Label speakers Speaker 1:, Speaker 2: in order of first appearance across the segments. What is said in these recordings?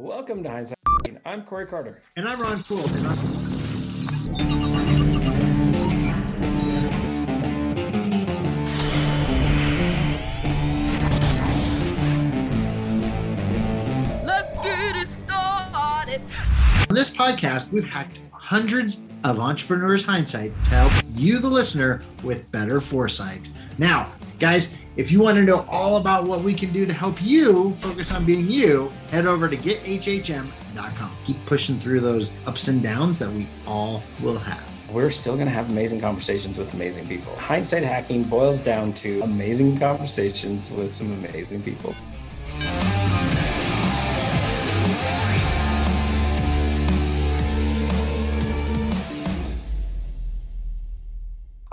Speaker 1: Welcome to Hindsight. I'm Corey Carter.
Speaker 2: And I'm Ron Poole. And I'm-
Speaker 3: Let's get it started.
Speaker 2: On this podcast, we've hacked hundreds of entrepreneurs' hindsight to help you, the listener, with better foresight. Now, guys, if you want to know all about what we can do to help you focus on being you, head over to gethhm.com. Keep pushing through those ups and downs that we all will have.
Speaker 1: We're still going to have amazing conversations with amazing people. Hindsight hacking boils down to amazing conversations with some amazing people.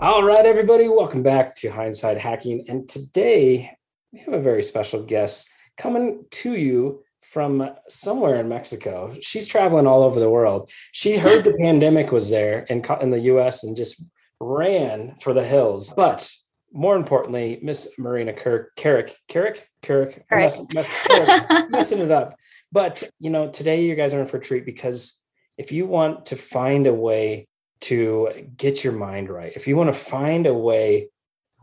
Speaker 1: All right, everybody, welcome back to Hindsight Hacking. And today we have a very special guest coming to you from somewhere in Mexico. She's traveling all over the world. She heard the pandemic was there in, in the US and just ran for the hills. But more importantly, Miss Marina Kirk, Carrick, Carrick, Carrick, mess- mess- Carrick, messing it up. But you know, today you guys are in for a treat because if you want to find a way to get your mind right, if you want to find a way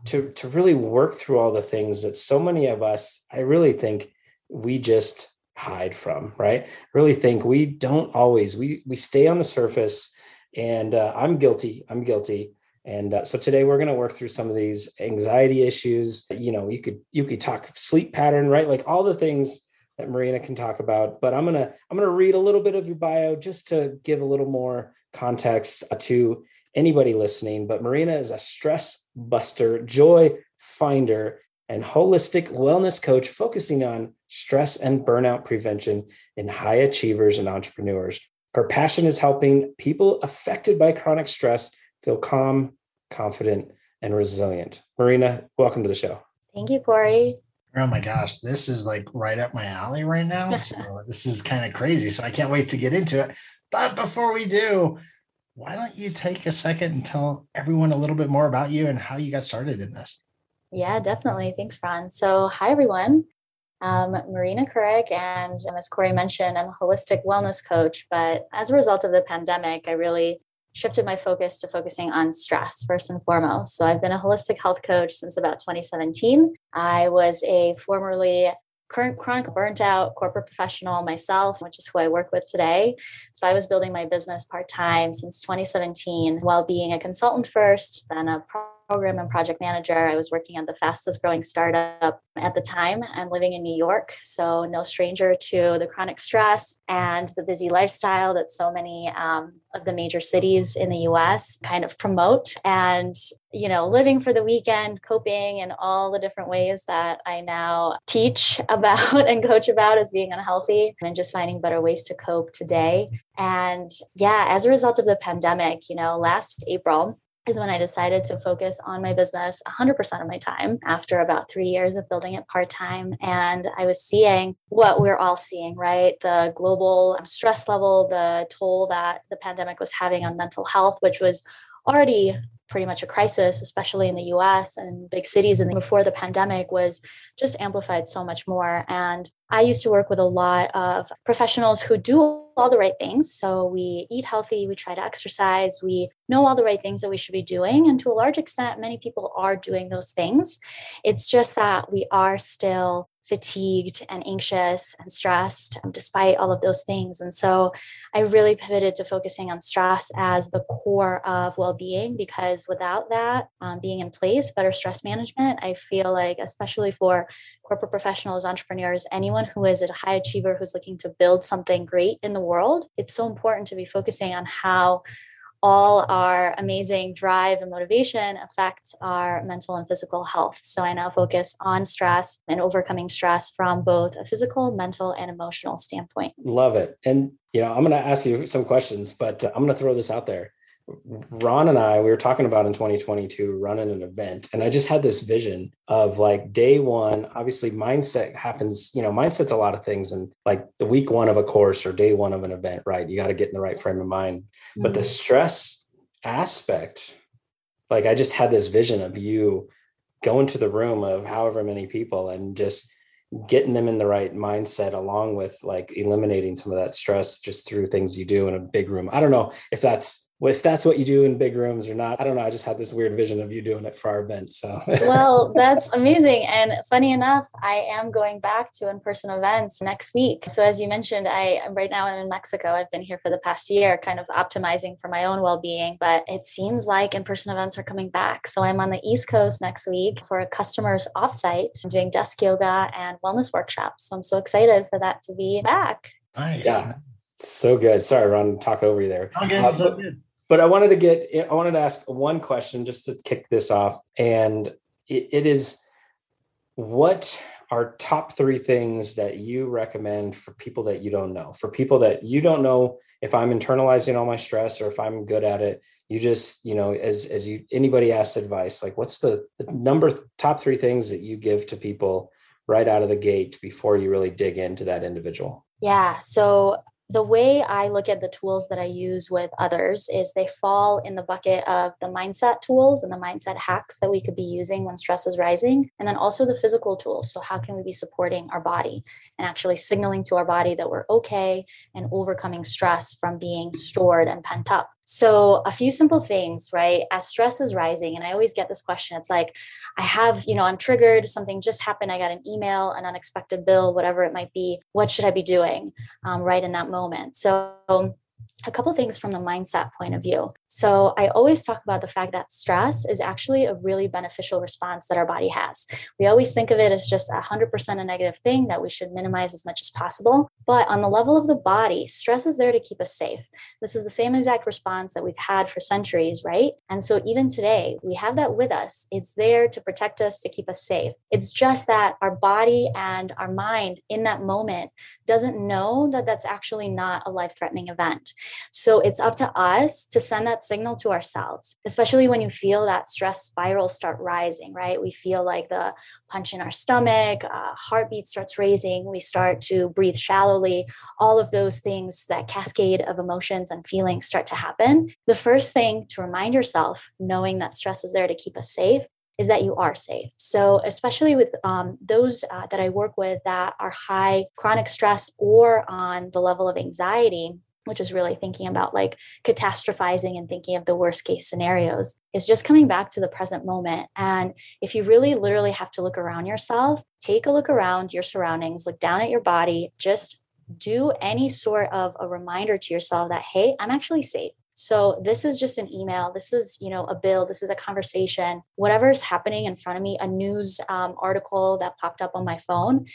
Speaker 1: to to really work through all the things that so many of us, I really think we just hide from, right? Really think we don't always we we stay on the surface, and uh, I'm guilty. I'm guilty. And uh, so today we're going to work through some of these anxiety issues. You know, you could you could talk sleep pattern, right? Like all the things that Marina can talk about. But I'm gonna I'm gonna read a little bit of your bio just to give a little more context uh, to anybody listening. But Marina is a stress buster, joy finder, and holistic wellness coach focusing on stress and burnout prevention in high achievers and entrepreneurs. Her passion is helping people affected by chronic stress feel calm, confident, and resilient. Marina, welcome to the show.
Speaker 4: Thank you, Corey.
Speaker 2: Oh my gosh, this is like right up my alley right now. So this is kind of crazy. So I can't wait to get into it. But before we do, why don't you take a second and tell everyone a little bit more about you and how you got started in this?
Speaker 4: Yeah, definitely. Thanks, Ron. So, hi, everyone. Um, Marina Couric, and as Corey mentioned, I'm a holistic wellness coach. But as a result of the pandemic, I really shifted my focus to focusing on stress first and foremost. So, I've been a holistic health coach since about 2017. I was a formerly current chronic burnt out corporate professional myself, which is who I work with today. So I was building my business part time since 2017 while being a consultant first, then a program and project manager. I was working on the fastest growing startup at the time and living in New York. So no stranger to the chronic stress and the busy lifestyle that so many um, of the major cities in the US kind of promote. And you know, living for the weekend, coping, in all the different ways that I now teach about and coach about as being unhealthy and just finding better ways to cope today. And yeah, as a result of the pandemic, you know, last April, is when I decided to focus on my business 100% of my time after about three years of building it part time. And I was seeing what we're all seeing, right? The global um, stress level, the toll that the pandemic was having on mental health, which was already pretty much a crisis, especially in the US and big cities. And before the pandemic was just amplified so much more. And I used to work with a lot of professionals who do all the right things. So we eat healthy, we try to exercise, we know all the right things that we should be doing. And to a large extent, many people are doing those things. It's just that we are still fatigued and anxious and stressed despite all of those things. And so I really pivoted to focusing on stress as the core of well being because without that um, being in place, better stress management, I feel like, especially for corporate professionals, entrepreneurs, anyone who is a high achiever who's looking to build something great in the world, it's so important to be focusing on how all our amazing drive and motivation affects our mental and physical health. So I now focus on stress and overcoming stress from both a physical, mental, and emotional standpoint.
Speaker 1: Love it. And you know, I'm going to ask you some questions, but uh, I'm going to throw this out there. Ron and I, we were talking about in 2022 running an event, and I just had this vision of like day one. Obviously, mindset happens, you know, mindset's a lot of things, and like the week one of a course or day one of an event, right? You got to get in the right frame of mind. Mm-hmm. But the stress aspect, like I just had this vision of you going to the room of however many people and just getting them in the right mindset along with like eliminating some of that stress just through things you do in a big room. I don't know if that's if that's what you do in big rooms or not. I don't know. I just had this weird vision of you doing it for our event. So,
Speaker 4: well, that's amazing. And funny enough, I am going back to in person events next week. So, as you mentioned, I am right now I'm in Mexico. I've been here for the past year, kind of optimizing for my own well being. But it seems like in person events are coming back. So, I'm on the East Coast next week for a customer's offsite. I'm doing desk yoga and wellness workshops. So, I'm so excited for that to be back.
Speaker 2: Nice.
Speaker 1: Yeah. So good. Sorry, Ron, talk over you there.
Speaker 2: Okay, uh, so good
Speaker 1: but I wanted to get, I wanted to ask one question just to kick this off. And it, it is what are top three things that you recommend for people that you don't know, for people that you don't know if I'm internalizing all my stress or if I'm good at it. You just, you know, as, as you, anybody asks advice, like what's the, the number top three things that you give to people right out of the gate before you really dig into that individual?
Speaker 4: Yeah. So the way I look at the tools that I use with others is they fall in the bucket of the mindset tools and the mindset hacks that we could be using when stress is rising, and then also the physical tools. So, how can we be supporting our body and actually signaling to our body that we're okay and overcoming stress from being stored and pent up? So, a few simple things, right? As stress is rising, and I always get this question it's like, I have, you know, I'm triggered, something just happened, I got an email, an unexpected bill, whatever it might be. What should I be doing um, right in that moment? So, a couple things from the mindset point of view. So, I always talk about the fact that stress is actually a really beneficial response that our body has. We always think of it as just 100% a negative thing that we should minimize as much as possible. But on the level of the body, stress is there to keep us safe. This is the same exact response that we've had for centuries, right? And so, even today, we have that with us. It's there to protect us, to keep us safe. It's just that our body and our mind in that moment doesn't know that that's actually not a life threatening event. So it's up to us to send that signal to ourselves, especially when you feel that stress spiral start rising, right? We feel like the punch in our stomach, uh, heartbeat starts raising, we start to breathe shallowly, all of those things, that cascade of emotions and feelings start to happen. The first thing to remind yourself, knowing that stress is there to keep us safe, is that you are safe. So, especially with um, those uh, that I work with that are high chronic stress or on the level of anxiety, which is really thinking about like catastrophizing and thinking of the worst case scenarios, is just coming back to the present moment. And if you really literally have to look around yourself, take a look around your surroundings, look down at your body, just do any sort of a reminder to yourself that, hey, I'm actually safe. So this is just an email. This is, you know, a bill. This is a conversation. Whatever is happening in front of me, a news um, article that popped up on my phone.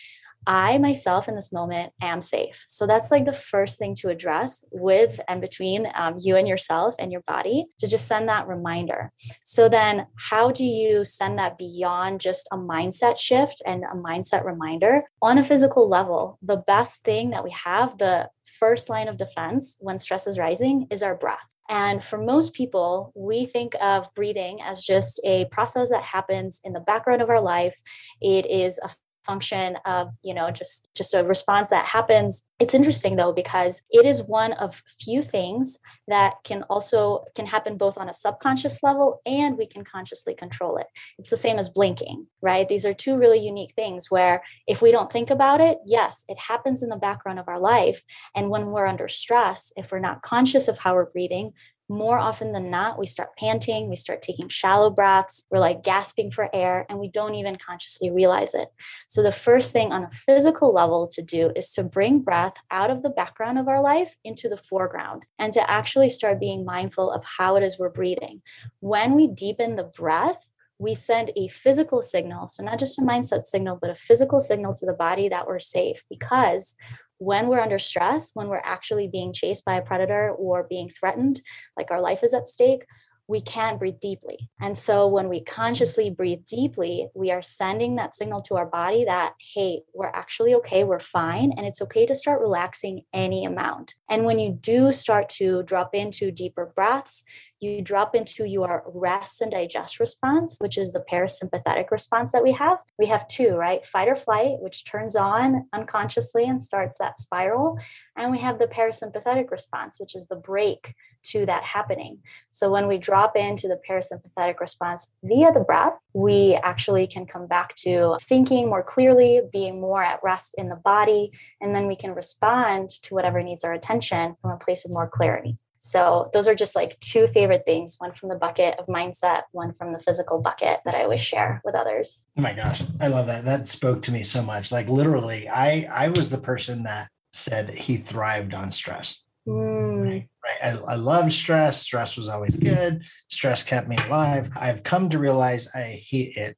Speaker 4: I myself in this moment am safe. So that's like the first thing to address with and between um, you and yourself and your body to just send that reminder. So then, how do you send that beyond just a mindset shift and a mindset reminder on a physical level? The best thing that we have, the first line of defense when stress is rising, is our breath. And for most people, we think of breathing as just a process that happens in the background of our life. It is a function of you know just just a response that happens. It's interesting though because it is one of few things that can also can happen both on a subconscious level and we can consciously control it. It's the same as blinking right? These are two really unique things where if we don't think about it yes it happens in the background of our life. And when we're under stress if we're not conscious of how we're breathing more often than not, we start panting, we start taking shallow breaths, we're like gasping for air, and we don't even consciously realize it. So, the first thing on a physical level to do is to bring breath out of the background of our life into the foreground and to actually start being mindful of how it is we're breathing. When we deepen the breath, we send a physical signal. So, not just a mindset signal, but a physical signal to the body that we're safe because when we're under stress, when we're actually being chased by a predator or being threatened, like our life is at stake, we can't breathe deeply. And so when we consciously breathe deeply, we are sending that signal to our body that, hey, we're actually okay, we're fine, and it's okay to start relaxing any amount. And when you do start to drop into deeper breaths, you drop into your rest and digest response, which is the parasympathetic response that we have. We have two, right? Fight or flight, which turns on unconsciously and starts that spiral. And we have the parasympathetic response, which is the break to that happening. So when we drop into the parasympathetic response via the breath, we actually can come back to thinking more clearly, being more at rest in the body, and then we can respond to whatever needs our attention from a place of more clarity. So those are just like two favorite things, one from the bucket of mindset, one from the physical bucket that I always share with others.
Speaker 2: Oh my gosh, I love that. That spoke to me so much. Like literally, I I was the person that said he thrived on stress.
Speaker 4: Mm.
Speaker 2: Right. right. I, I love stress. Stress was always good. Stress kept me alive. I've come to realize I hate it.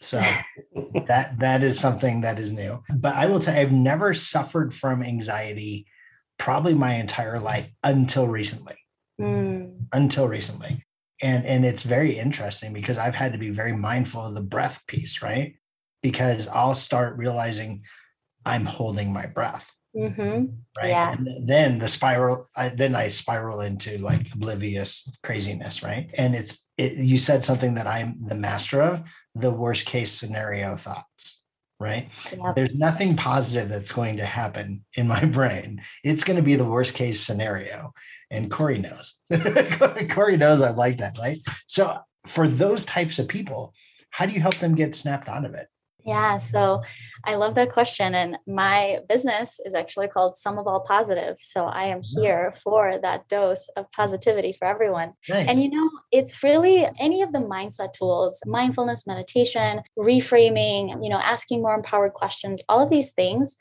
Speaker 2: So that that is something that is new. But I will tell you, I've never suffered from anxiety probably my entire life until recently.
Speaker 4: Mm.
Speaker 2: Until recently. And and it's very interesting because I've had to be very mindful of the breath piece, right? Because I'll start realizing I'm holding my breath
Speaker 4: Mm-hmm.
Speaker 2: right
Speaker 4: Yeah.
Speaker 2: and then the spiral I, then i spiral into like oblivious craziness right and it's it, you said something that i'm the master of the worst case scenario thoughts right?
Speaker 4: Yep.
Speaker 2: there's nothing positive that's going to happen in my brain. It's going to be the worst case scenario. And corey knows. Corey knows i like that right? So for those types of people how do you help them get snapped out of it
Speaker 4: Yeah, so I love that question. And my business is actually called Sum of All Positive. So I am here for that dose of positivity for everyone.
Speaker 2: nice.
Speaker 4: And you know, it's really any of the mindset tools, mindfulness, meditation, reframing, you know, asking more empowered questions, all of these things.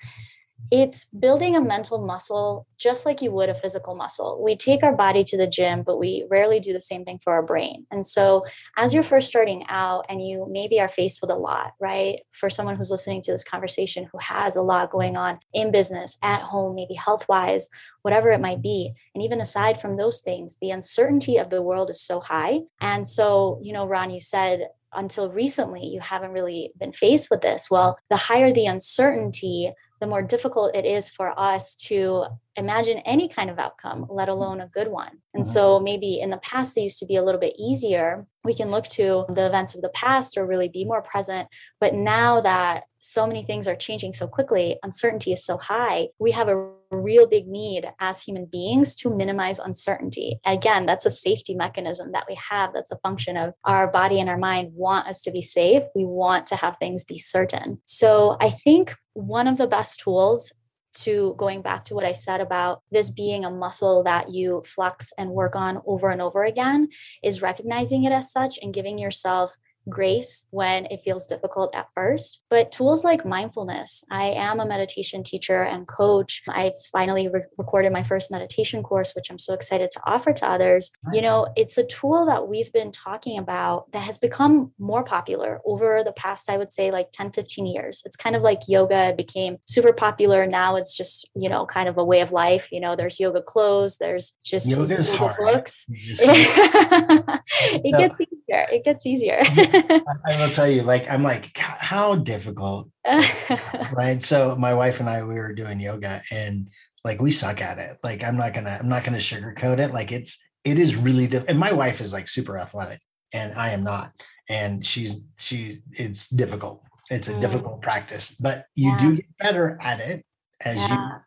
Speaker 4: It's building a mental muscle just like you would a physical muscle. We take our body to the gym, but we rarely do the same thing for our brain. And so, as you're first starting out and you maybe are faced with a lot, right? For someone who's listening to this conversation who has a lot going on in business, at home, maybe health wise, whatever it might be. And even aside from those things, the uncertainty of the world is so high. And so, you know, Ron, you said until recently you haven't really been faced with this. Well, the higher the uncertainty, the more difficult it is for us to imagine any kind of outcome, let alone a good one. And
Speaker 2: Mhm.
Speaker 4: so maybe in the past, they used to be a little bit easier. We can look to the events of the past or really be more present. But now that so many things are changing so quickly, uncertainty is so high, we have a real big need as human beings to minimize uncertainty. Again, that's a safety mechanism that we have. That's a function of our body and our mind want us to be safe. We want to have things be certain. So I think one of the best tools to going back to what I said about this being a muscle that you flex and work on over and over again is recognizing it as such and giving yourself grace when it feels difficult at first. But tools like mindfulness, I am a meditation teacher and coach. I finally re- recorded my first meditation course, which I'm so excited to offer to others. You know, it's a tool that we've been talking about that has become more popular over the past, I would say, like 10, 15 years. It's kind of like yoga became super popular. Now it's just, you know, kind of a way of life. You know, there's yoga clothes, there's just
Speaker 2: Yoga
Speaker 4: books.
Speaker 2: Just-
Speaker 4: it gets easier. It gets easier.
Speaker 2: I will tell you, like, I'm like, how difficult, right? So my wife and I, we were doing yoga, and like, we suck at it. Like, I'm not gonna, I'm not gonna sugarcoat it. Like, it's, it is really, difficult. and my wife is like super athletic, and I am not, and she's, she, it's difficult. It's a
Speaker 4: Mm.
Speaker 2: difficult practice, but you do get better at it as you
Speaker 4: Yeah.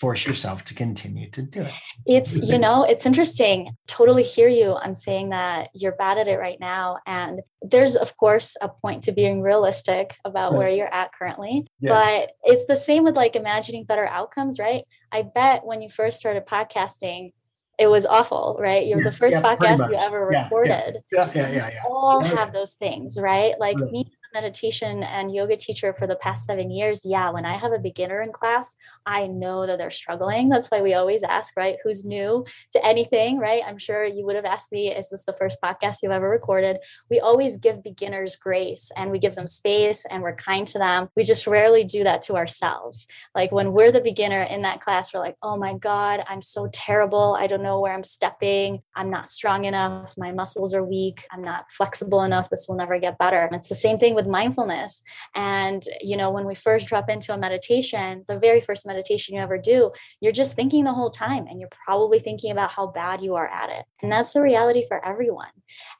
Speaker 2: Force yourself to continue to do it.
Speaker 4: It's, you know, it's interesting. Totally hear you on saying that you're bad at it right now. And there's, of course, a point to being realistic about
Speaker 2: Right.
Speaker 4: where you're at currently.
Speaker 2: Yes.
Speaker 4: But it's the same with like imagining better outcomes, right? I bet when you first started podcasting, it was awful, right? You're the first
Speaker 2: yeah,
Speaker 4: podcast you ever
Speaker 2: Yeah, yeah.
Speaker 4: recorded.
Speaker 2: Yeah, yeah, yeah, yeah.
Speaker 4: all have those things, right? Like
Speaker 2: Right.
Speaker 4: me, meditation and yoga teacher for the past seven years. Yeah, when I have a beginner in class, I know that they're struggling. That's why we always ask, right? Who's new to anything, right? I'm sure you would have asked me, is this the first podcast you've ever recorded? We always give beginners grace and we give them space and we're kind to them. We just rarely do that to ourselves. Like when we're the beginner in that class, we're like, oh my God, I'm so terrible. I don't know where I'm stepping. I'm not strong enough. My muscles are weak. I'm not flexible enough. This will never get better. It's the same thing with mindfulness. And, you know, when we first drop into a meditation, the very first meditation you ever do, you're just thinking the whole time and you're probably thinking about how bad you are at it. And that's the reality for everyone.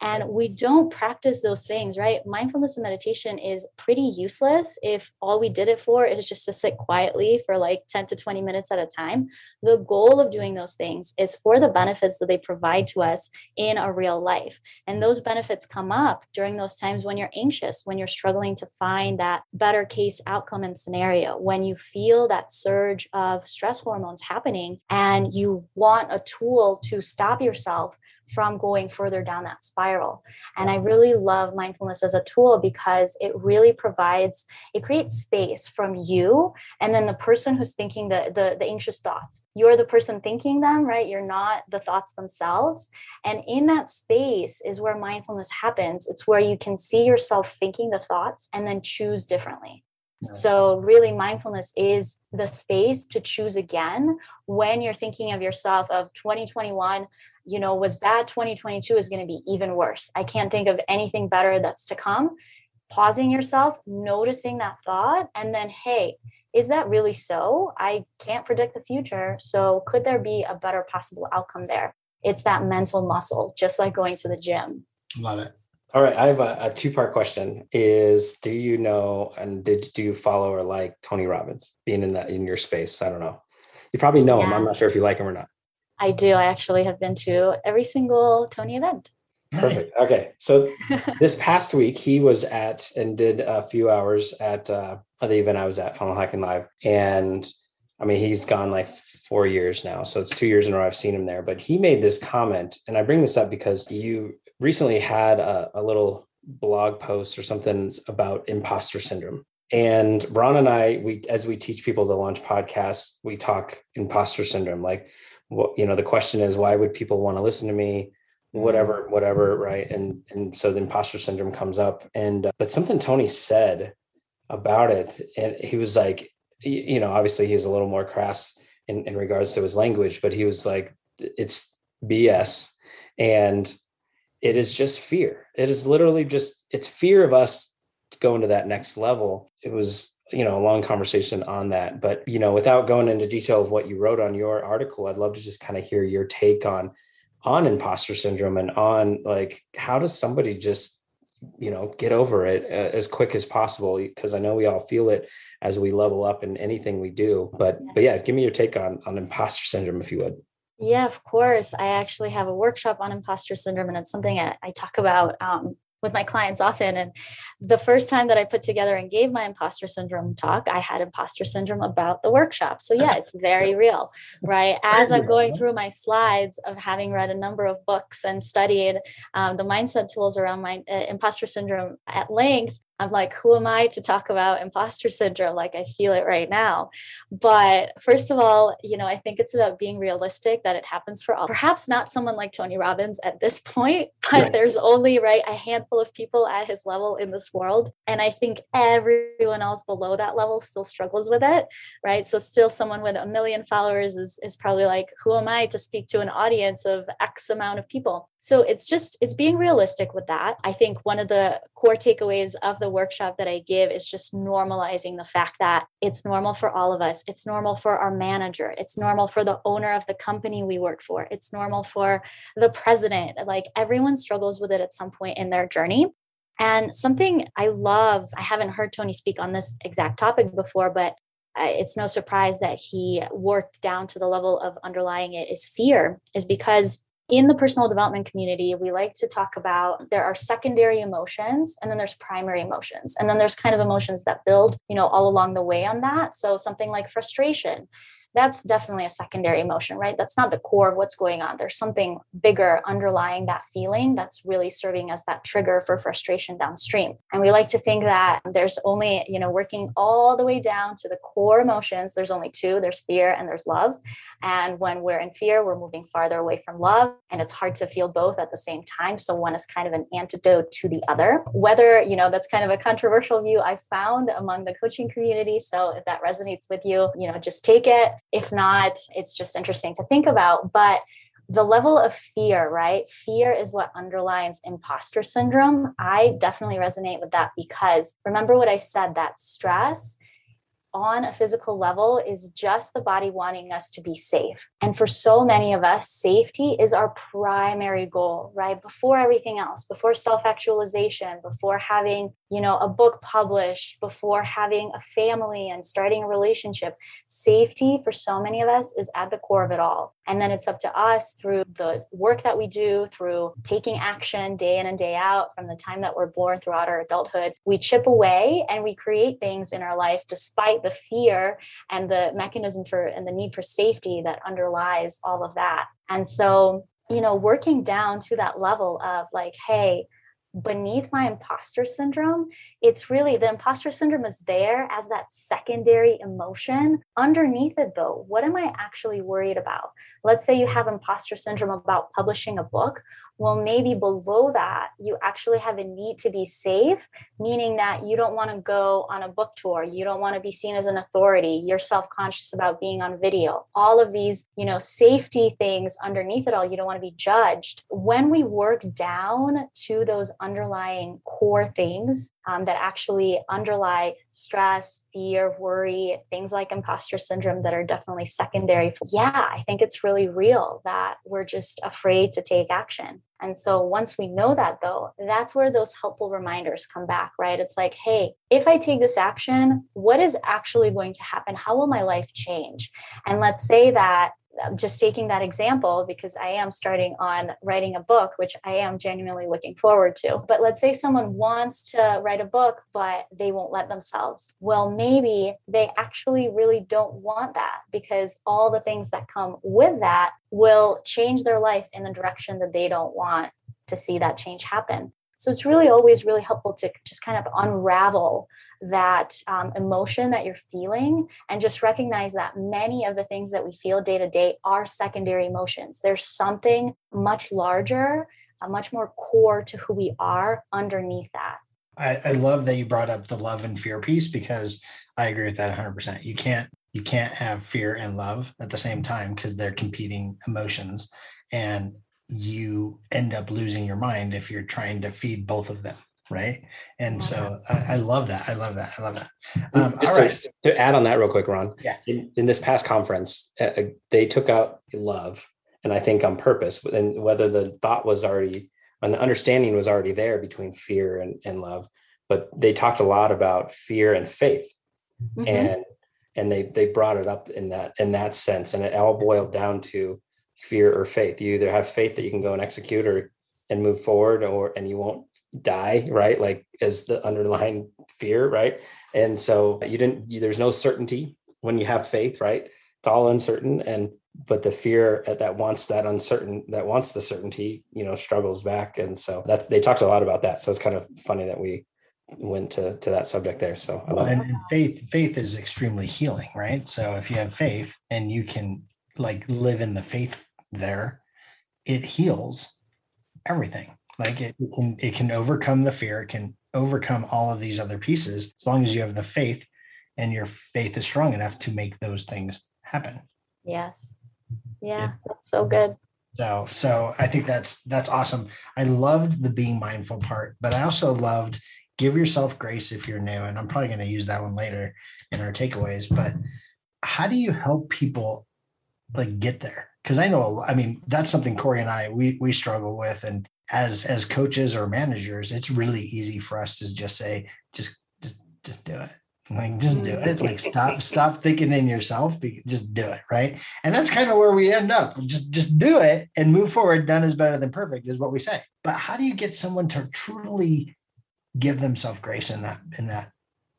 Speaker 4: And we don't practice those things, right? Mindfulness and meditation is pretty useless if all we did it for is just to sit quietly for like 10 to 20 minutes at a time. The goal of doing those things is for the benefits that they provide to us in a real life. And those benefits come up during those times when you're anxious, when you're struggling to find that better case outcome and scenario, when you feel that surge of stress hormones happening and you want a tool to stop yourself from going further down that spiral. And I really love mindfulness as a tool because it really provides, it creates space from you and then the person who's thinking the, the, the anxious thoughts. You're the person thinking them, right? You're not the thoughts themselves. And in that space is where mindfulness happens. It's where you can see yourself thinking the thoughts and then choose differently. So, really, mindfulness is the space to choose again when you're thinking of yourself of 2021, you know, was bad, 2022 is going to be even worse. I can't think of anything better that's to come. Pausing yourself, noticing that thought, and then, hey, is that really so? I can't predict the future. So, could there be a better possible outcome there? It's that mental muscle, just like going to the gym.
Speaker 2: Love it.
Speaker 1: All right, I have a, a two-part question. Is do you know and did do you follow or like Tony Robbins being in that in your space? I don't know. You probably know yeah. him. I'm not sure if you like him or not.
Speaker 4: I do. I actually have been to every single Tony event.
Speaker 1: Perfect. Okay. So this past week he was at and did a few hours at uh, the event I was at, Funnel Hacking Live. And I mean, he's gone like four years now. So it's two years in a row I've seen him there. But he made this comment, and I bring this up because you recently had a, a little blog post or something about imposter syndrome. And Ron and I, we as we teach people to launch podcasts, we talk imposter syndrome. Like, what you know, the question is, why would people want to listen to me? Whatever, mm. whatever, right? And and so the imposter syndrome comes up. And uh, but something Tony said about it, and he was like, you know, obviously he's a little more crass in, in regards to his language, but he was like, it's BS. And it is just fear. It is literally just it's fear of us going to that next level. It was you know a long conversation on that, but you know without going into detail of what you wrote on your article, I'd love to just kind of hear your take on on imposter syndrome and on like how does somebody just you know get over it uh, as quick as possible because i know we all feel it as we level up in anything we do but but yeah give me your take on on imposter syndrome if you would
Speaker 4: yeah, of course. I actually have a workshop on imposter syndrome, and it's something I, I talk about um, with my clients often. And the first time that I put together and gave my imposter syndrome talk, I had imposter syndrome about the workshop. So, yeah, it's very real, right? As I'm going through my slides of having read a number of books and studied um, the mindset tools around my uh, imposter syndrome at length, I'm like, who am I to talk about imposter syndrome? Like, I feel it right now. But first of all, you know, I think it's about being realistic that it happens for all. Perhaps not someone like Tony Robbins at this point, but right. there's only, right, a handful of people at his level in this world. And I think everyone else below that level still struggles with it, right? So, still someone with a million followers is, is probably like, who am I to speak to an audience of X amount of people? So, it's just, it's being realistic with that. I think one of the core takeaways of the workshop that I give is just normalizing the fact that it's normal for all of us. It's normal for our manager. It's normal for the owner of the company we work for. It's normal for the president. Like everyone struggles with it at some point in their journey. And something I love, I haven't heard Tony speak on this exact topic before, but uh, it's no surprise that he worked down to the level of underlying it is fear, is because in the personal development community, we like to talk about there are secondary emotions and then there's primary emotions. And then there's kind of emotions that build, you know, all along the way on that. So something like frustration that's definitely a secondary emotion, right? That's not the core of what's going on. There's something bigger underlying that feeling that's really serving as that trigger for frustration downstream. And we like to think that there's only, you know, working all the way down to the core emotions, there's only two there's fear and there's love. And when we're in fear, we're moving farther away from love. And it's hard to feel both at the same time. So one is kind of an antidote to the other. Whether, you know, that's kind of a controversial view I found among the coaching community. So if that resonates with you, you know, just take it if not, it's just interesting to think about. But the level of fear, right? Fear is what underlines imposter syndrome. I definitely resonate with that because remember what I said that stress on a physical level is just the body wanting us to be safe. And for so many of us, safety is our primary goal, right? Before everything else, before self actualization, before having, you know, a book published, before having a family and starting a relationship, safety for so many of us is at the core of it all. And then it's up to us through the work that we do, through taking action day in and day out from the time that we're born throughout our adulthood. We chip away and we create things in our life despite the fear and the mechanism for and the need for safety that underlies all of that. And so, you know, working down to that level of like, hey, beneath my imposter syndrome, it's really the imposter syndrome is there as that secondary emotion. Underneath it, though, what am I actually worried about? Let's say you have imposter syndrome about publishing a book. Well, maybe below that, you actually have a need to be safe, meaning that you don't want to go on a book tour. You don't want to be seen as an authority. You're self conscious about being on video. All of these, you know, safety things underneath it all, you don't want to be judged. When we work down to those underlying core things um, that actually underlie stress, fear, worry, things like imposter syndrome that are definitely secondary. Yeah, I think it's really real that we're just afraid to take action. And so once we know that, though, that's where those helpful reminders come back, right? It's like, hey, if I take this action, what is actually going to happen? How will my life change? And let's say that just taking that example because I am starting on writing a book, which I am genuinely looking forward to. But let's say someone wants to write a book, but they won't let themselves. Well, maybe they actually really don't want that because all the things that come with that will change their life in the direction that they don't want to see that change happen. So it's really always really helpful to just kind of unravel that um, emotion that you're feeling and just recognize that many of the things that we feel day to day are secondary emotions. There's something much larger, uh, much more core to who we are underneath that.
Speaker 2: I, I love that you brought up the love and fear piece because I agree with that 100%. You can't you can't have fear and love at the same time because they're competing emotions and you end up losing your mind if you're trying to feed both of them right? And so I, I, love that i love that i love that. Um,
Speaker 1: all so right. to add on that real quick ron.
Speaker 2: Yeah.
Speaker 1: In, in this past conference uh, uh, they took out love and i think on purpose and whether the thought was already and the understanding was already there between fear and, and love but they talked a lot about fear and faith. Mm-hmm. and and they they brought it up in that in that sense and it all boiled down to fear or faith. You either have faith that you can go and execute or and move forward or and you won't die, right? Like as the underlying fear, right? And so you didn't you, there's no certainty when you have faith, right? It's all uncertain and but the fear that wants that uncertain that wants the certainty, you know, struggles back and so that's they talked a lot about that. So it's kind of funny that we went to to that subject there. So
Speaker 2: and faith faith is extremely healing, right? So if you have faith and you can like live in the faith there, it heals everything. Like it, it can it can overcome the fear, it can overcome all of these other pieces as long as you have the faith and your faith is strong enough to make those things happen.
Speaker 4: Yes. Yeah, that's so good.
Speaker 2: So so I think that's that's awesome. I loved the being mindful part, but I also loved give yourself grace if you're new and I'm probably going to use that one later in our takeaways, but how do you help people like get there? Because I know, I mean, that's something Corey and I we we struggle with, and as as coaches or managers, it's really easy for us to just say, just just just do it, like just do it, like stop stop thinking in yourself, just do it, right? And that's kind of where we end up. Just just do it and move forward. Done is better than perfect, is what we say. But how do you get someone to truly give themselves grace in that in that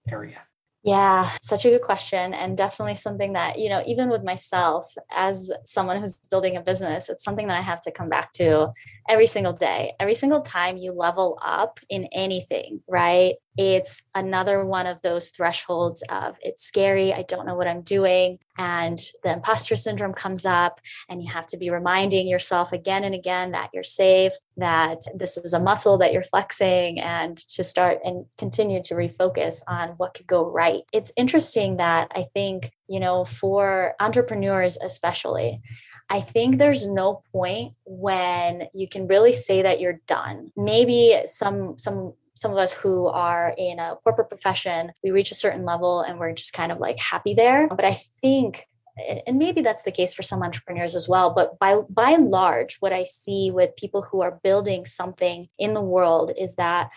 Speaker 2: area?
Speaker 4: Yeah, such a good question. And definitely something that, you know, even with myself as someone who's building a business, it's something that I have to come back to every single day. Every single time you level up in anything, right? It's another one of those thresholds of it's scary, I don't know what I'm doing. And the imposter syndrome comes up, and you have to be reminding yourself again and again that you're safe, that this is a muscle that you're flexing, and to start and continue to refocus on what could go right. It's interesting that I think, you know, for entrepreneurs especially, I think there's no point when you can really say that you're done. Maybe some some some of us who are in a corporate profession, we reach a certain level and we're just kind of like happy there. But I think and maybe that's the case for some entrepreneurs as well but by by and large what i see with people who are building something in the world is that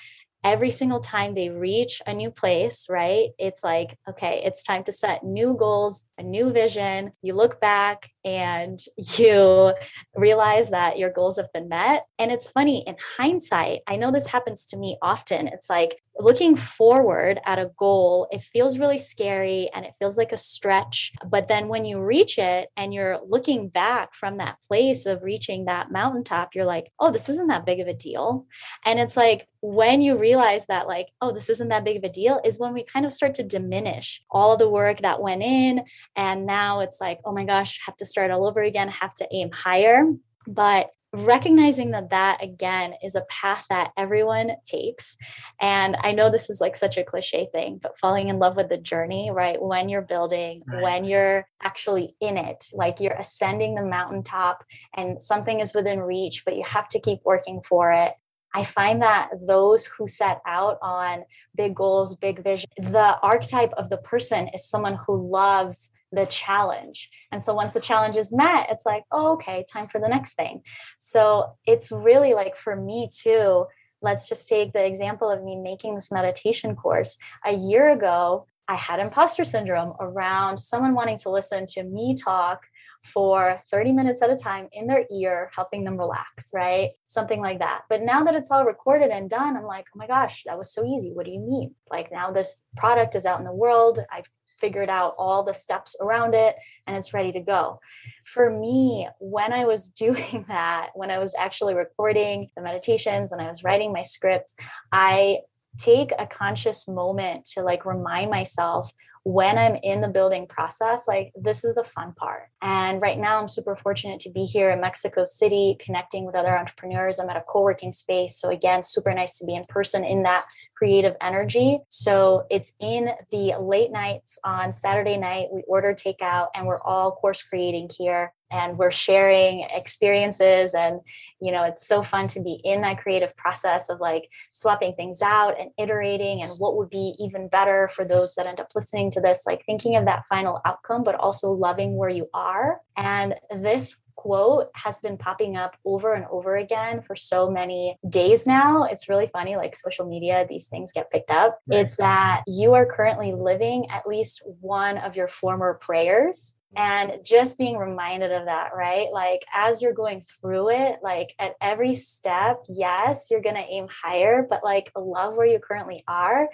Speaker 4: every single time they reach a new place, right? It's like, okay, it's time to set new goals, a new vision. You look back and you realize that your goals have been met. And it's funny in hindsight, I know this happens to me often. It's like looking forward at a goal, it feels really scary and it feels like a stretch. But then when you reach it and you're looking back from that place of reaching that mountaintop, you're like, oh, this isn't that big of a deal. And it's like when you realize that, like, oh, this isn't that big of a deal, is when we kind of start to diminish all the work that went in. And now it's like, oh my gosh, have to start all over again, have to aim higher. But recognizing that that again is a path that everyone takes and i know this is like such a cliche thing but falling in love with the journey right when you're building right. when you're actually in it like you're ascending the mountaintop and something is within reach but you have to keep working for it I find that those who set out on big goals, big vision, the archetype of the person is someone who loves the challenge. And so once the challenge is met, it's like, oh, okay, time for the next thing. So it's really like for me too. Let's just take the example of me making this meditation course. A year ago, I had imposter syndrome around someone wanting to listen to me talk for 30 minutes at a time in their ear, helping them relax, right? Something like that. But now that it's all recorded and done, I'm like, oh my gosh, that was so easy. What do you mean? Like now this product is out in the world. I've figured out all the steps around it and it's ready to go. For me, when I was doing that, when I was actually recording the meditations, when I was writing my scripts, I take a conscious moment to like remind myself when I'm in the building process, like this is the fun part. And right now, I'm super fortunate to be here in Mexico City, connecting with other entrepreneurs. I'm at a co working space. So, again, super nice to be in person in that creative energy. So it's in the late nights on Saturday night. We order takeout and we're all course creating here and we're sharing experiences and you know it's so fun to be in that creative process of like swapping things out and iterating and what would be even better for those that end up listening to this like thinking of that final outcome but also loving where you are and this quote has been popping up over and over again for so many days now. It's really funny, like social media, these things get picked up. Right. It's that you are currently living at least one of your former prayers and just being reminded of that right? Like as you're going through it like at every step yes you're going to aim higher but like love where you currently are.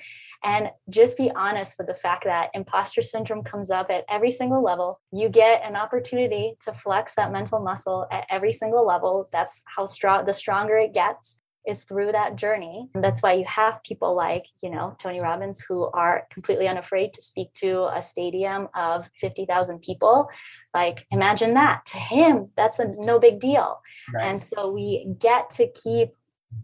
Speaker 4: And just be honest with the fact that imposter syndrome comes up at every single level. You get an opportunity to flex that mental muscle at every single level. That's how strong the stronger it gets is through that journey. And that's why you have people like, you know, Tony Robbins who are completely unafraid to speak to a stadium of 50,000 people. Like, imagine that. To him, that's a no big deal. Right. And so we get to keep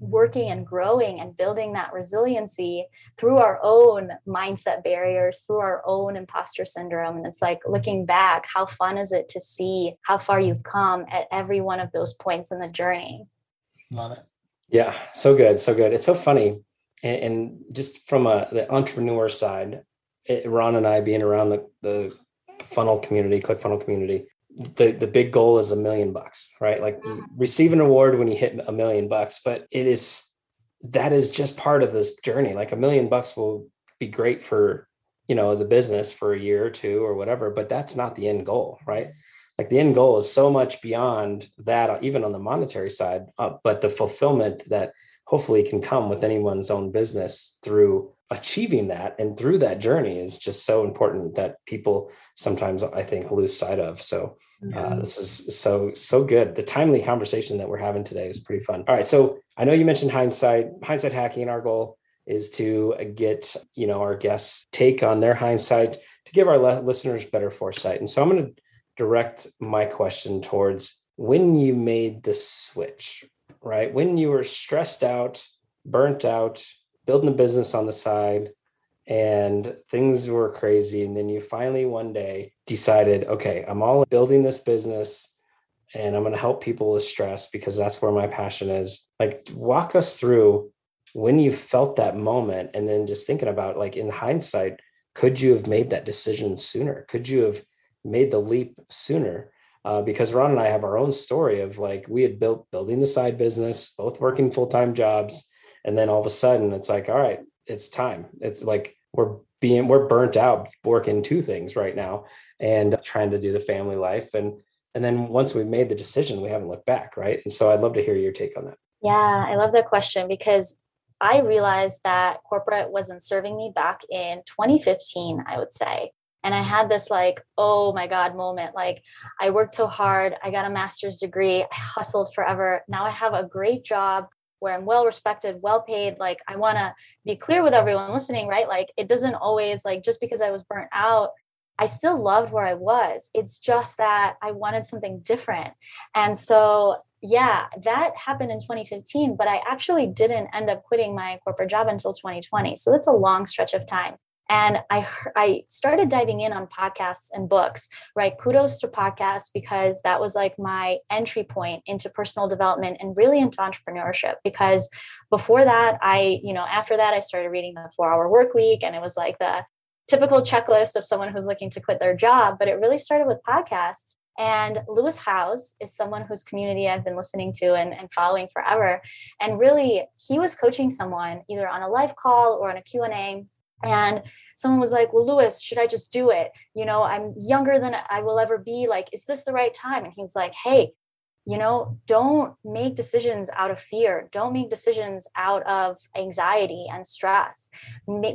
Speaker 4: working and growing and building that resiliency through our own mindset barriers, through our own imposter syndrome. And it's like looking back, how fun is it to see how far you've come at every one of those points in the journey?
Speaker 2: Love it.
Speaker 1: Yeah, so good, so good. It's so funny, and, and just from a the entrepreneur side, it, Ron and I being around the the funnel community, click funnel community, the the big goal is a million bucks, right? Like receive an award when you hit a million bucks, but it is that is just part of this journey. Like a million bucks will be great for you know the business for a year or two or whatever, but that's not the end goal, right? Like the end goal is so much beyond that uh, even on the monetary side uh, but the fulfillment that hopefully can come with anyone's own business through achieving that and through that journey is just so important that people sometimes i think lose sight of. So uh, this is so so good. The timely conversation that we're having today is pretty fun. All right so i know you mentioned hindsight hindsight hacking. Our goal is to get you know our guests take on their hindsight to give our listeners better foresight. And so i'm going to direct my question towards when you made the switch, right? When you were stressed out, burnt out, building a business on the side, and things were crazy. And then you finally one day decided, okay, I'm all building this business and I'm going to help people with stress because that's where my passion is. Like, walk us through when you felt that moment and then just thinking about like in hindsight, could you have made that decision sooner? Could you have made the leap sooner? Uh, because Ron and I have our own story of like we had built building the side business, both working full time jobs, and then all of a sudden it's like, all right, it's time. It's like we're being we're burnt out working two things right now and trying to do the family life and and then once we made the decision we haven't looked back right and so i'd love to hear your take on that
Speaker 4: yeah i love that question because i realized that corporate wasn't serving me back in 2015 i would say and i had this like oh my god moment like i worked so hard i got a master's degree i hustled forever now i have a great job where I'm well respected, well paid. Like I want to be clear with everyone listening, right? Like it doesn't always like just because I was burnt out, I still loved where I was. It's just that I wanted something different. And so yeah, that happened in 2015, but I actually didn't end up quitting my corporate job until 2020. So that's a long stretch of time and i i started diving in on podcasts and books right kudos to podcasts because that was like my entry point into personal development and really into entrepreneurship because before that i you know after that i started reading the 4 hour work week and it was like the typical checklist of someone who's looking to quit their job but it really started with podcasts and Lewis Howes is someone whose community I've been listening to and, and following forever. And really, he was coaching someone either on a live call or on a Q&A and someone was like well lewis should i just do it? You know i'm younger than i will ever be. Like is this the right time? And he's like hey you know don't make decisions out of fear. Don't make decisions out of anxiety and stress.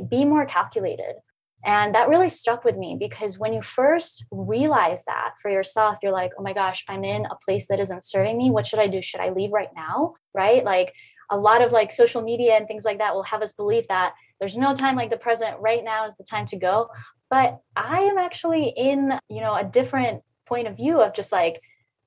Speaker 4: Be more calculated. And that really stuck with me because when you first realize that for yourself you're like oh my gosh i'm in a place that isn't serving me. What should i do? Should i leave right now? Right? Like a lot of like social media and things like that will have us believe that there's no time like the present. Right now is the time to go. But i am actually in you know a different point of view of just like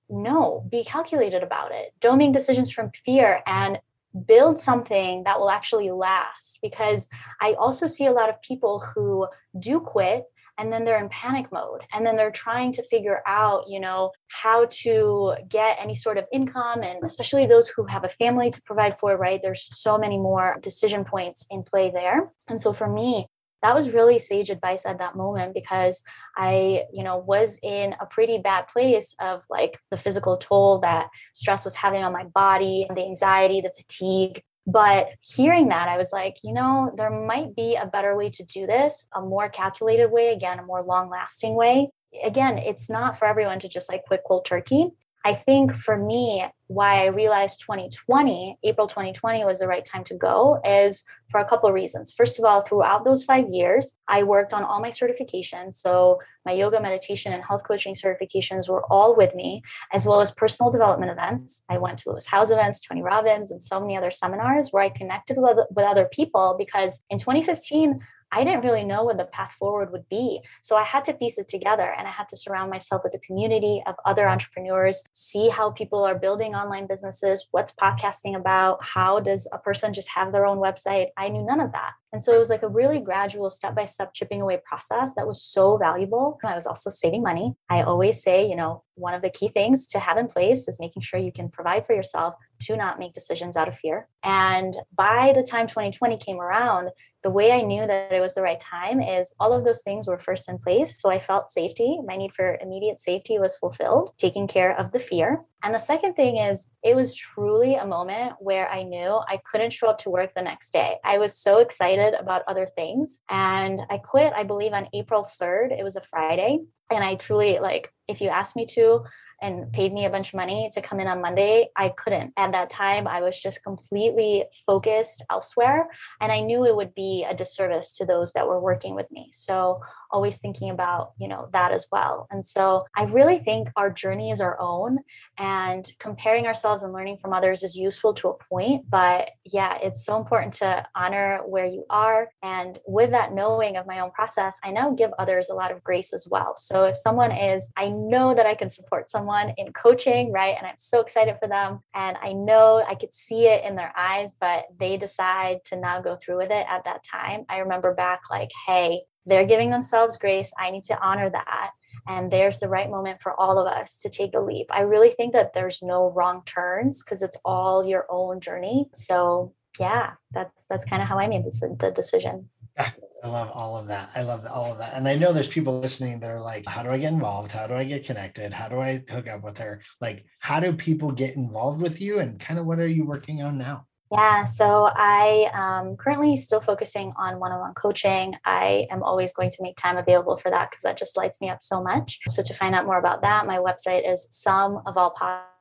Speaker 4: no be calculated about it. Don't make decisions from fear and build something that will actually last. Because i also see a lot of people who do quit and then they're in panic mode and then they're trying to figure out you know how to get any sort of income and especially those who have a family to provide for right? There's so many more decision points in play there. And so for me that was really sage advice at that moment because i you know was in a pretty bad place of like the physical toll that stress was having on my body the anxiety the fatigue but hearing that, I was like, you know, there might be a better way to do this, a more calculated way, again, a more long lasting way. Again, it's not for everyone to just like quit cold turkey. I think for me, why I realized 2020, April 2020 was the right time to go is for a couple of reasons. First of all, throughout those five years, I worked on all my certifications. So my yoga, meditation, and health coaching certifications were all with me, as well as personal development events. I went to Lewis Howes events, Tony Robbins, and so many other seminars where I connected with, with other people because in 2015, I didn't really know what the path forward would be. So I had to piece it together and I had to surround myself with a community of other entrepreneurs, see how people are building online businesses, what's podcasting about, how does a person just have their own website. I knew none of that. And so it was like a really gradual step by step chipping away process that was so valuable. I was also saving money. I always say, you know, one of the key things to have in place is making sure you can provide for yourself to not make decisions out of fear. And by the time 2020 came around, the way I knew that it was the right time is all of those things were first in place. So I felt safety. My need for immediate safety was fulfilled, taking care of the fear. And the second thing is, it was truly a moment where I knew I couldn't show up to work the next day. I was so excited about other things. And I quit, I believe, on April 3rd. It was a Friday. And I truly, like, if you asked me to, and paid me a bunch of money to come in on Monday, I couldn't. At that time, I was just completely focused elsewhere. And I knew it would be a disservice to those that were working with me. So always thinking about, you know, that as well. And so I really think our journey is our own and comparing ourselves and learning from others is useful to a point. But yeah, it's so important to honor where you are. And with that knowing of my own process, I now give others a lot of grace as well. So if someone is, I know that I can support someone someone in coaching, right? And I'm so excited for them. And I know I could see it in their eyes, but they decide to now go through with it at that time. I remember back like, hey, they're giving themselves grace. I need to honor that. And there's the right moment for all of us to take a leap. I really think that there's no wrong turns because it's all your own journey. So yeah, that's that's kind of how I made this, the decision.
Speaker 2: I love all of that. I love all of that. And I know there's people listening that are like, how do I get involved? How do I get connected? How do I hook up with her? Like, how do people get involved with you? And kind of what are you working on now?
Speaker 4: Yeah, so I am um, currently still focusing on one on one coaching. I am always going to make time available for that because that just lights me up so much. So, to find out more about that, my website is sum of all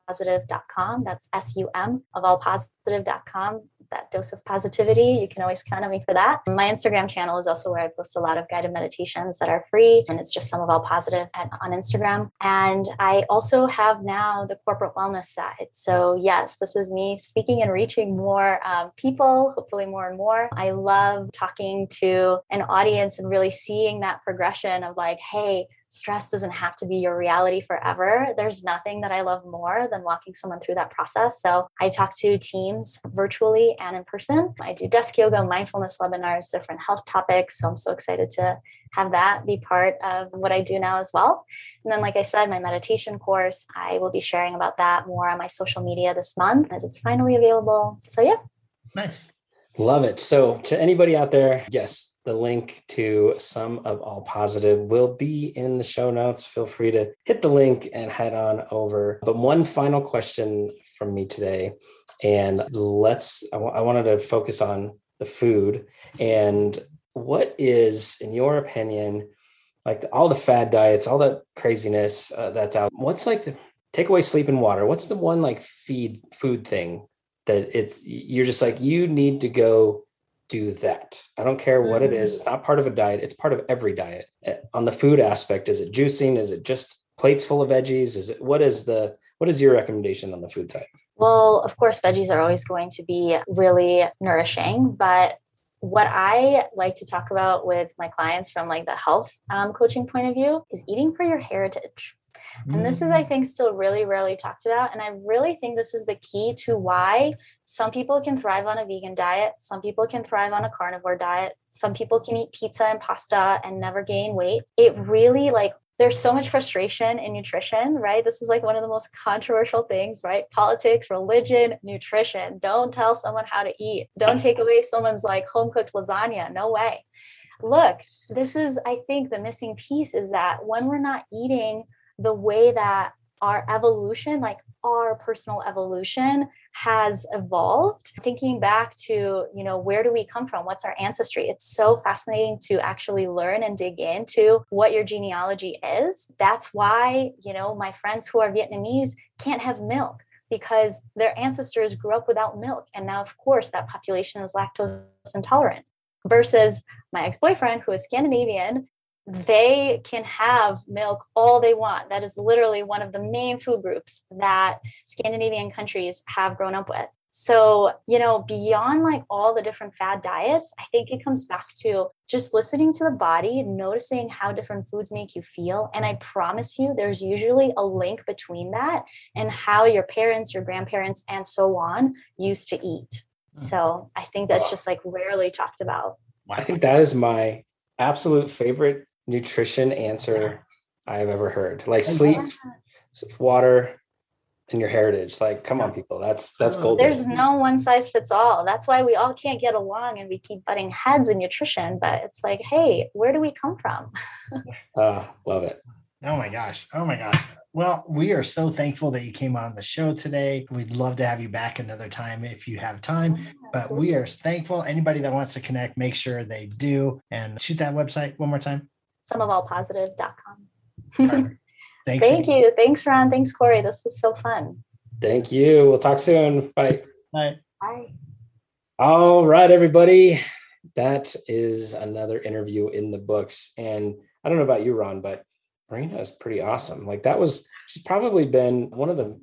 Speaker 4: positive.com. That's S U M of all positive.com that dose of positivity. You can always count on me for that. My Instagram channel is also where I post a lot of guided meditations that are free, and it's just sum of all positive at, on Instagram. And I also have now the corporate wellness side. So, yes, this is me speaking and reaching more um, people, hopefully more and more. I love talking to an audience and really seeing that progression of like, hey, stress doesn't have to be your reality forever. There's nothing that I love more than walking someone through that process. So I talk to teams virtually and in person. I do desk yoga, mindfulness webinars, different health topics. So I'm so excited to have that be part of what I do now as well. And then, like I said, my meditation course, I will be sharing about that more on my social media this month as it's finally available. So, yeah.
Speaker 2: Nice.
Speaker 1: Love it. So, to anybody out there, yes, the link to sum of all positive will be in the show notes. Feel free to hit the link and head on over. But one final question from me today, and let's, I, w- I wanted to focus on the food. And what is, in your opinion, like the, all the fad diets, all the craziness uh, that's out, what's like the take away sleep and water? What's the one like feed food thing that it's, you're just like, you need to go do that. I don't care what it is. Mm. It's not part of a diet. It's part of every diet. Eh, on the food aspect, is it juicing? Is it just plates full of veggies? Is it what is the what is your recommendation on the food side?
Speaker 4: Well, of course, veggies are always going to be really nourishing, but what I like to talk about with my clients from like the health um, coaching point of view is eating for your heritage. And this is, I mm. think, still really rarely talked about. And I really think this is the key to why some people can thrive on a vegan diet, some people can thrive on a carnivore diet, some people can eat pizza and pasta and never gain weight. It really like there's so much frustration in nutrition, right? This is like one of the most controversial things, right? Politics, religion, nutrition. Don't tell someone how to eat. Don't take away someone's like home cooked lasagna. No way. Look, this is, I think, the missing piece is that when we're not eating the way that our evolution, like our personal evolution, has evolved. Thinking back to, you know, where do we come from? What's our ancestry? It's so fascinating to actually learn and dig into what your genealogy is. That's why, you know, my friends who are Vietnamese can't have milk because their ancestors grew up without milk. And now, of course, that population is lactose intolerant versus my ex-boyfriend who is Scandinavian they can have milk all they want. That is literally one of the main food groups that Scandinavian countries have grown up with. So, you know, beyond like all the different fad diets, I think it comes back to just listening to the body, noticing how different foods make you feel. And I promise you, there's usually a link between that and how your parents, your grandparents, and so on used to eat. Hmm. So I think that's just like rarely talked about.
Speaker 1: I think that is my absolute favorite nutrition answer I've ever heard. Like sleep, water, and your heritage. Like, come on, people. That's that's gold.
Speaker 4: There's no one size fits all. That's why we all can't get along and we keep butting heads in nutrition. But it's like, hey, where do we come from?
Speaker 1: uh, love it.
Speaker 2: Oh my gosh. Oh my gosh. Well, we are so thankful that you came on the show today. We'd love to have you back another time if you have time. But we are thankful. Anybody that wants to connect, make sure they do and shoot that website one more time
Speaker 4: sumofallpositive.com. Thanks. Thank you. Thanks, Ron. Thanks, Corey. This was so fun.
Speaker 1: Thank you. We'll talk soon. Bye.
Speaker 2: Bye.
Speaker 4: Bye.
Speaker 1: All right, everybody. That is another interview in the books. And I don't know about you, Ron, but Marina is pretty awesome. Like that was, she's probably been one of the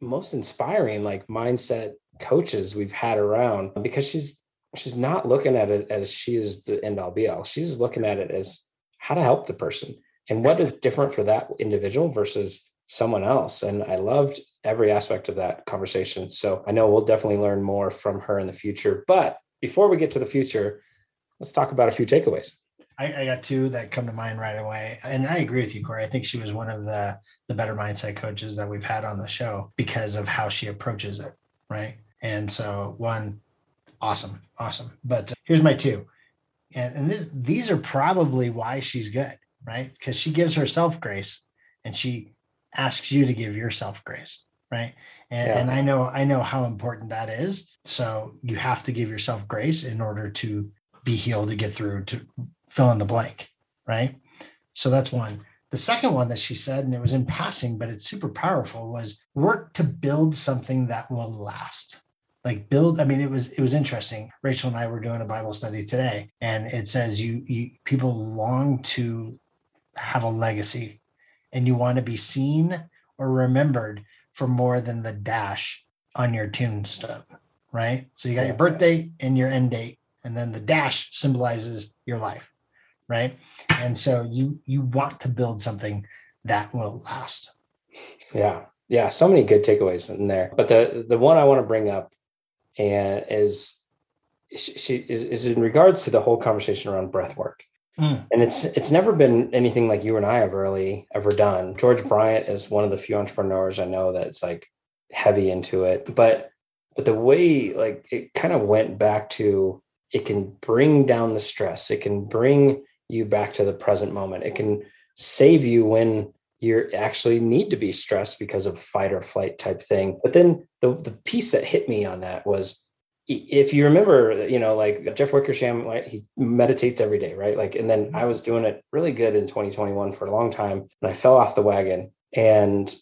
Speaker 1: most inspiring like mindset coaches we've had around because she's she's not looking at it as she's the end all be all. She's looking at it as how to help the person and what is different for that individual versus someone else. And I loved every aspect of that conversation. So I know we'll definitely learn more from her in the future. But before we get to the future, let's talk about a few takeaways.
Speaker 2: I, I, got two that come to mind right away, and I agree with you, Corey. I think she was one of the the better mindset coaches that we've had on the show because of how she approaches it, right? And so, one, awesome, awesome. But here's my two, and and this these are probably why she's good, right? Because she gives herself grace, and she asks you to give yourself grace, right? And, yeah. and I know I know how important that is. So you have to give yourself grace in order to be healed to get through to fill in the blank, right? So that's one. The second one that she said, and it was in passing, but it's super powerful, was work to build something that will last. Like build, I mean, it was it was interesting. Rachel and I were doing a Bible study today, and it says you, you people long to have a legacy and you want to be seen or remembered for more than the dash on your tombstone, right? So you got your birthday and your end date, and then the dash symbolizes your life right? And so you you want to build something that will last.
Speaker 1: Yeah. Yeah so many good takeaways in there. But the the one i want to bring up and is she, is, is in regards to the whole conversation around breath work mm. and it's it's never been anything like you and i have really ever done george bryant is one of the few entrepreneurs i know that's like heavy into it but but the way like it kind of went back to it can bring down the stress it can bring you back to the present moment. It can save you when you actually need to be stressed because of fight or flight type thing. But then the the piece that hit me on that was if you remember, you know, like Jeff Wickersham, he meditates every day, right? Like, and then mm-hmm. I was doing it really good in 2021 for a long time, and I fell off the wagon. And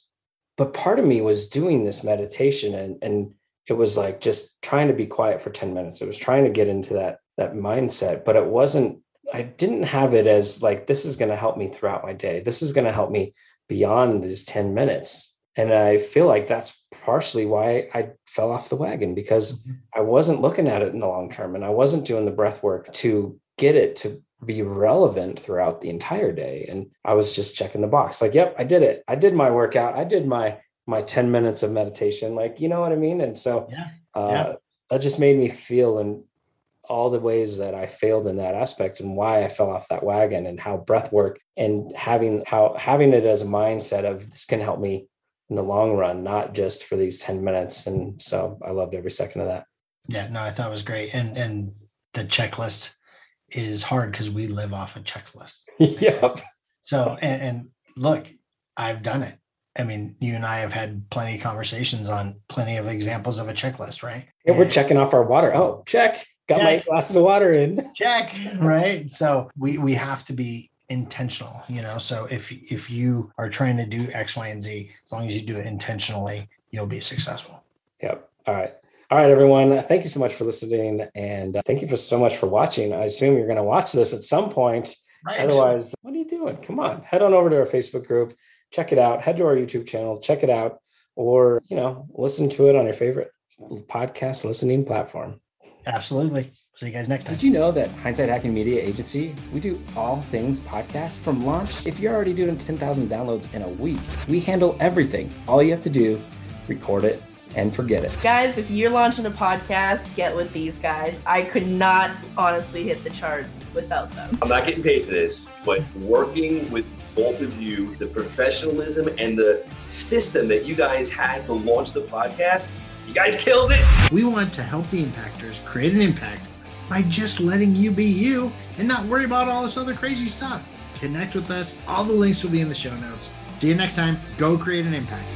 Speaker 1: but part of me was doing this meditation, and and it was like just trying to be quiet for 10 minutes. It was trying to get into that that mindset, but it wasn't I didn't have it as like this is going to help me throughout my day. This is going to help me beyond these 10 minutes. And I feel like that's partially why I fell off the wagon because mm-hmm. I wasn't looking at it in the long term and I wasn't doing the breath work to get it to be relevant throughout the entire day. And I was just checking the box like, yep, I did it. I did my workout. I did my my 10 minutes of meditation. Like, you know what I mean? And so yeah. Uh, yeah. that just made me feel and all the ways that I failed in that aspect and why I fell off that wagon and how breath work and having how having it as a mindset of this can help me in the long run, not just for these 10 minutes. And so I loved every second of that.
Speaker 2: Yeah, no, I thought it was great. And and the checklist is hard because we live off a checklist.
Speaker 1: yep.
Speaker 2: So and, and look, I've done it. I mean, you and I have had plenty of conversations on plenty of examples of a checklist, right?
Speaker 1: Yeah, we're checking off our water. Oh, check got Check. my glasses of water in.
Speaker 2: Check. Right. So we we have to be intentional, you know. So if if you are trying to do X, Y, and Z, as long as you do it intentionally, you'll be successful.
Speaker 1: Yep. All right. All right, everyone. Thank you so much for listening, and uh, thank you for so much for watching. I assume you're going to watch this at some point. Right. Otherwise, what are you doing? Come on, head on over to our Facebook group, check it out. Head to our YouTube channel, check it out, or you know, listen to it on your favorite podcast listening platform.
Speaker 2: Absolutely. See you guys next time.
Speaker 1: Did you know that Hindsight Hacking Media Agency, we do all things podcast from launch? If you're already doing 10,000 downloads in a week, we handle everything. All you have to do, record it and forget it.
Speaker 3: Guys, if you're launching a podcast, get with these guys. I could not honestly hit the charts without them.
Speaker 5: I'm not getting paid for this, but working with both of you, the professionalism and the system that you guys had to launch the podcast, you guys killed it.
Speaker 2: We want to help the impactors create an impact by just letting you be you and not worry about all this other crazy stuff. Connect with us. All the links will be in the show notes. See you next time. Go create an impact.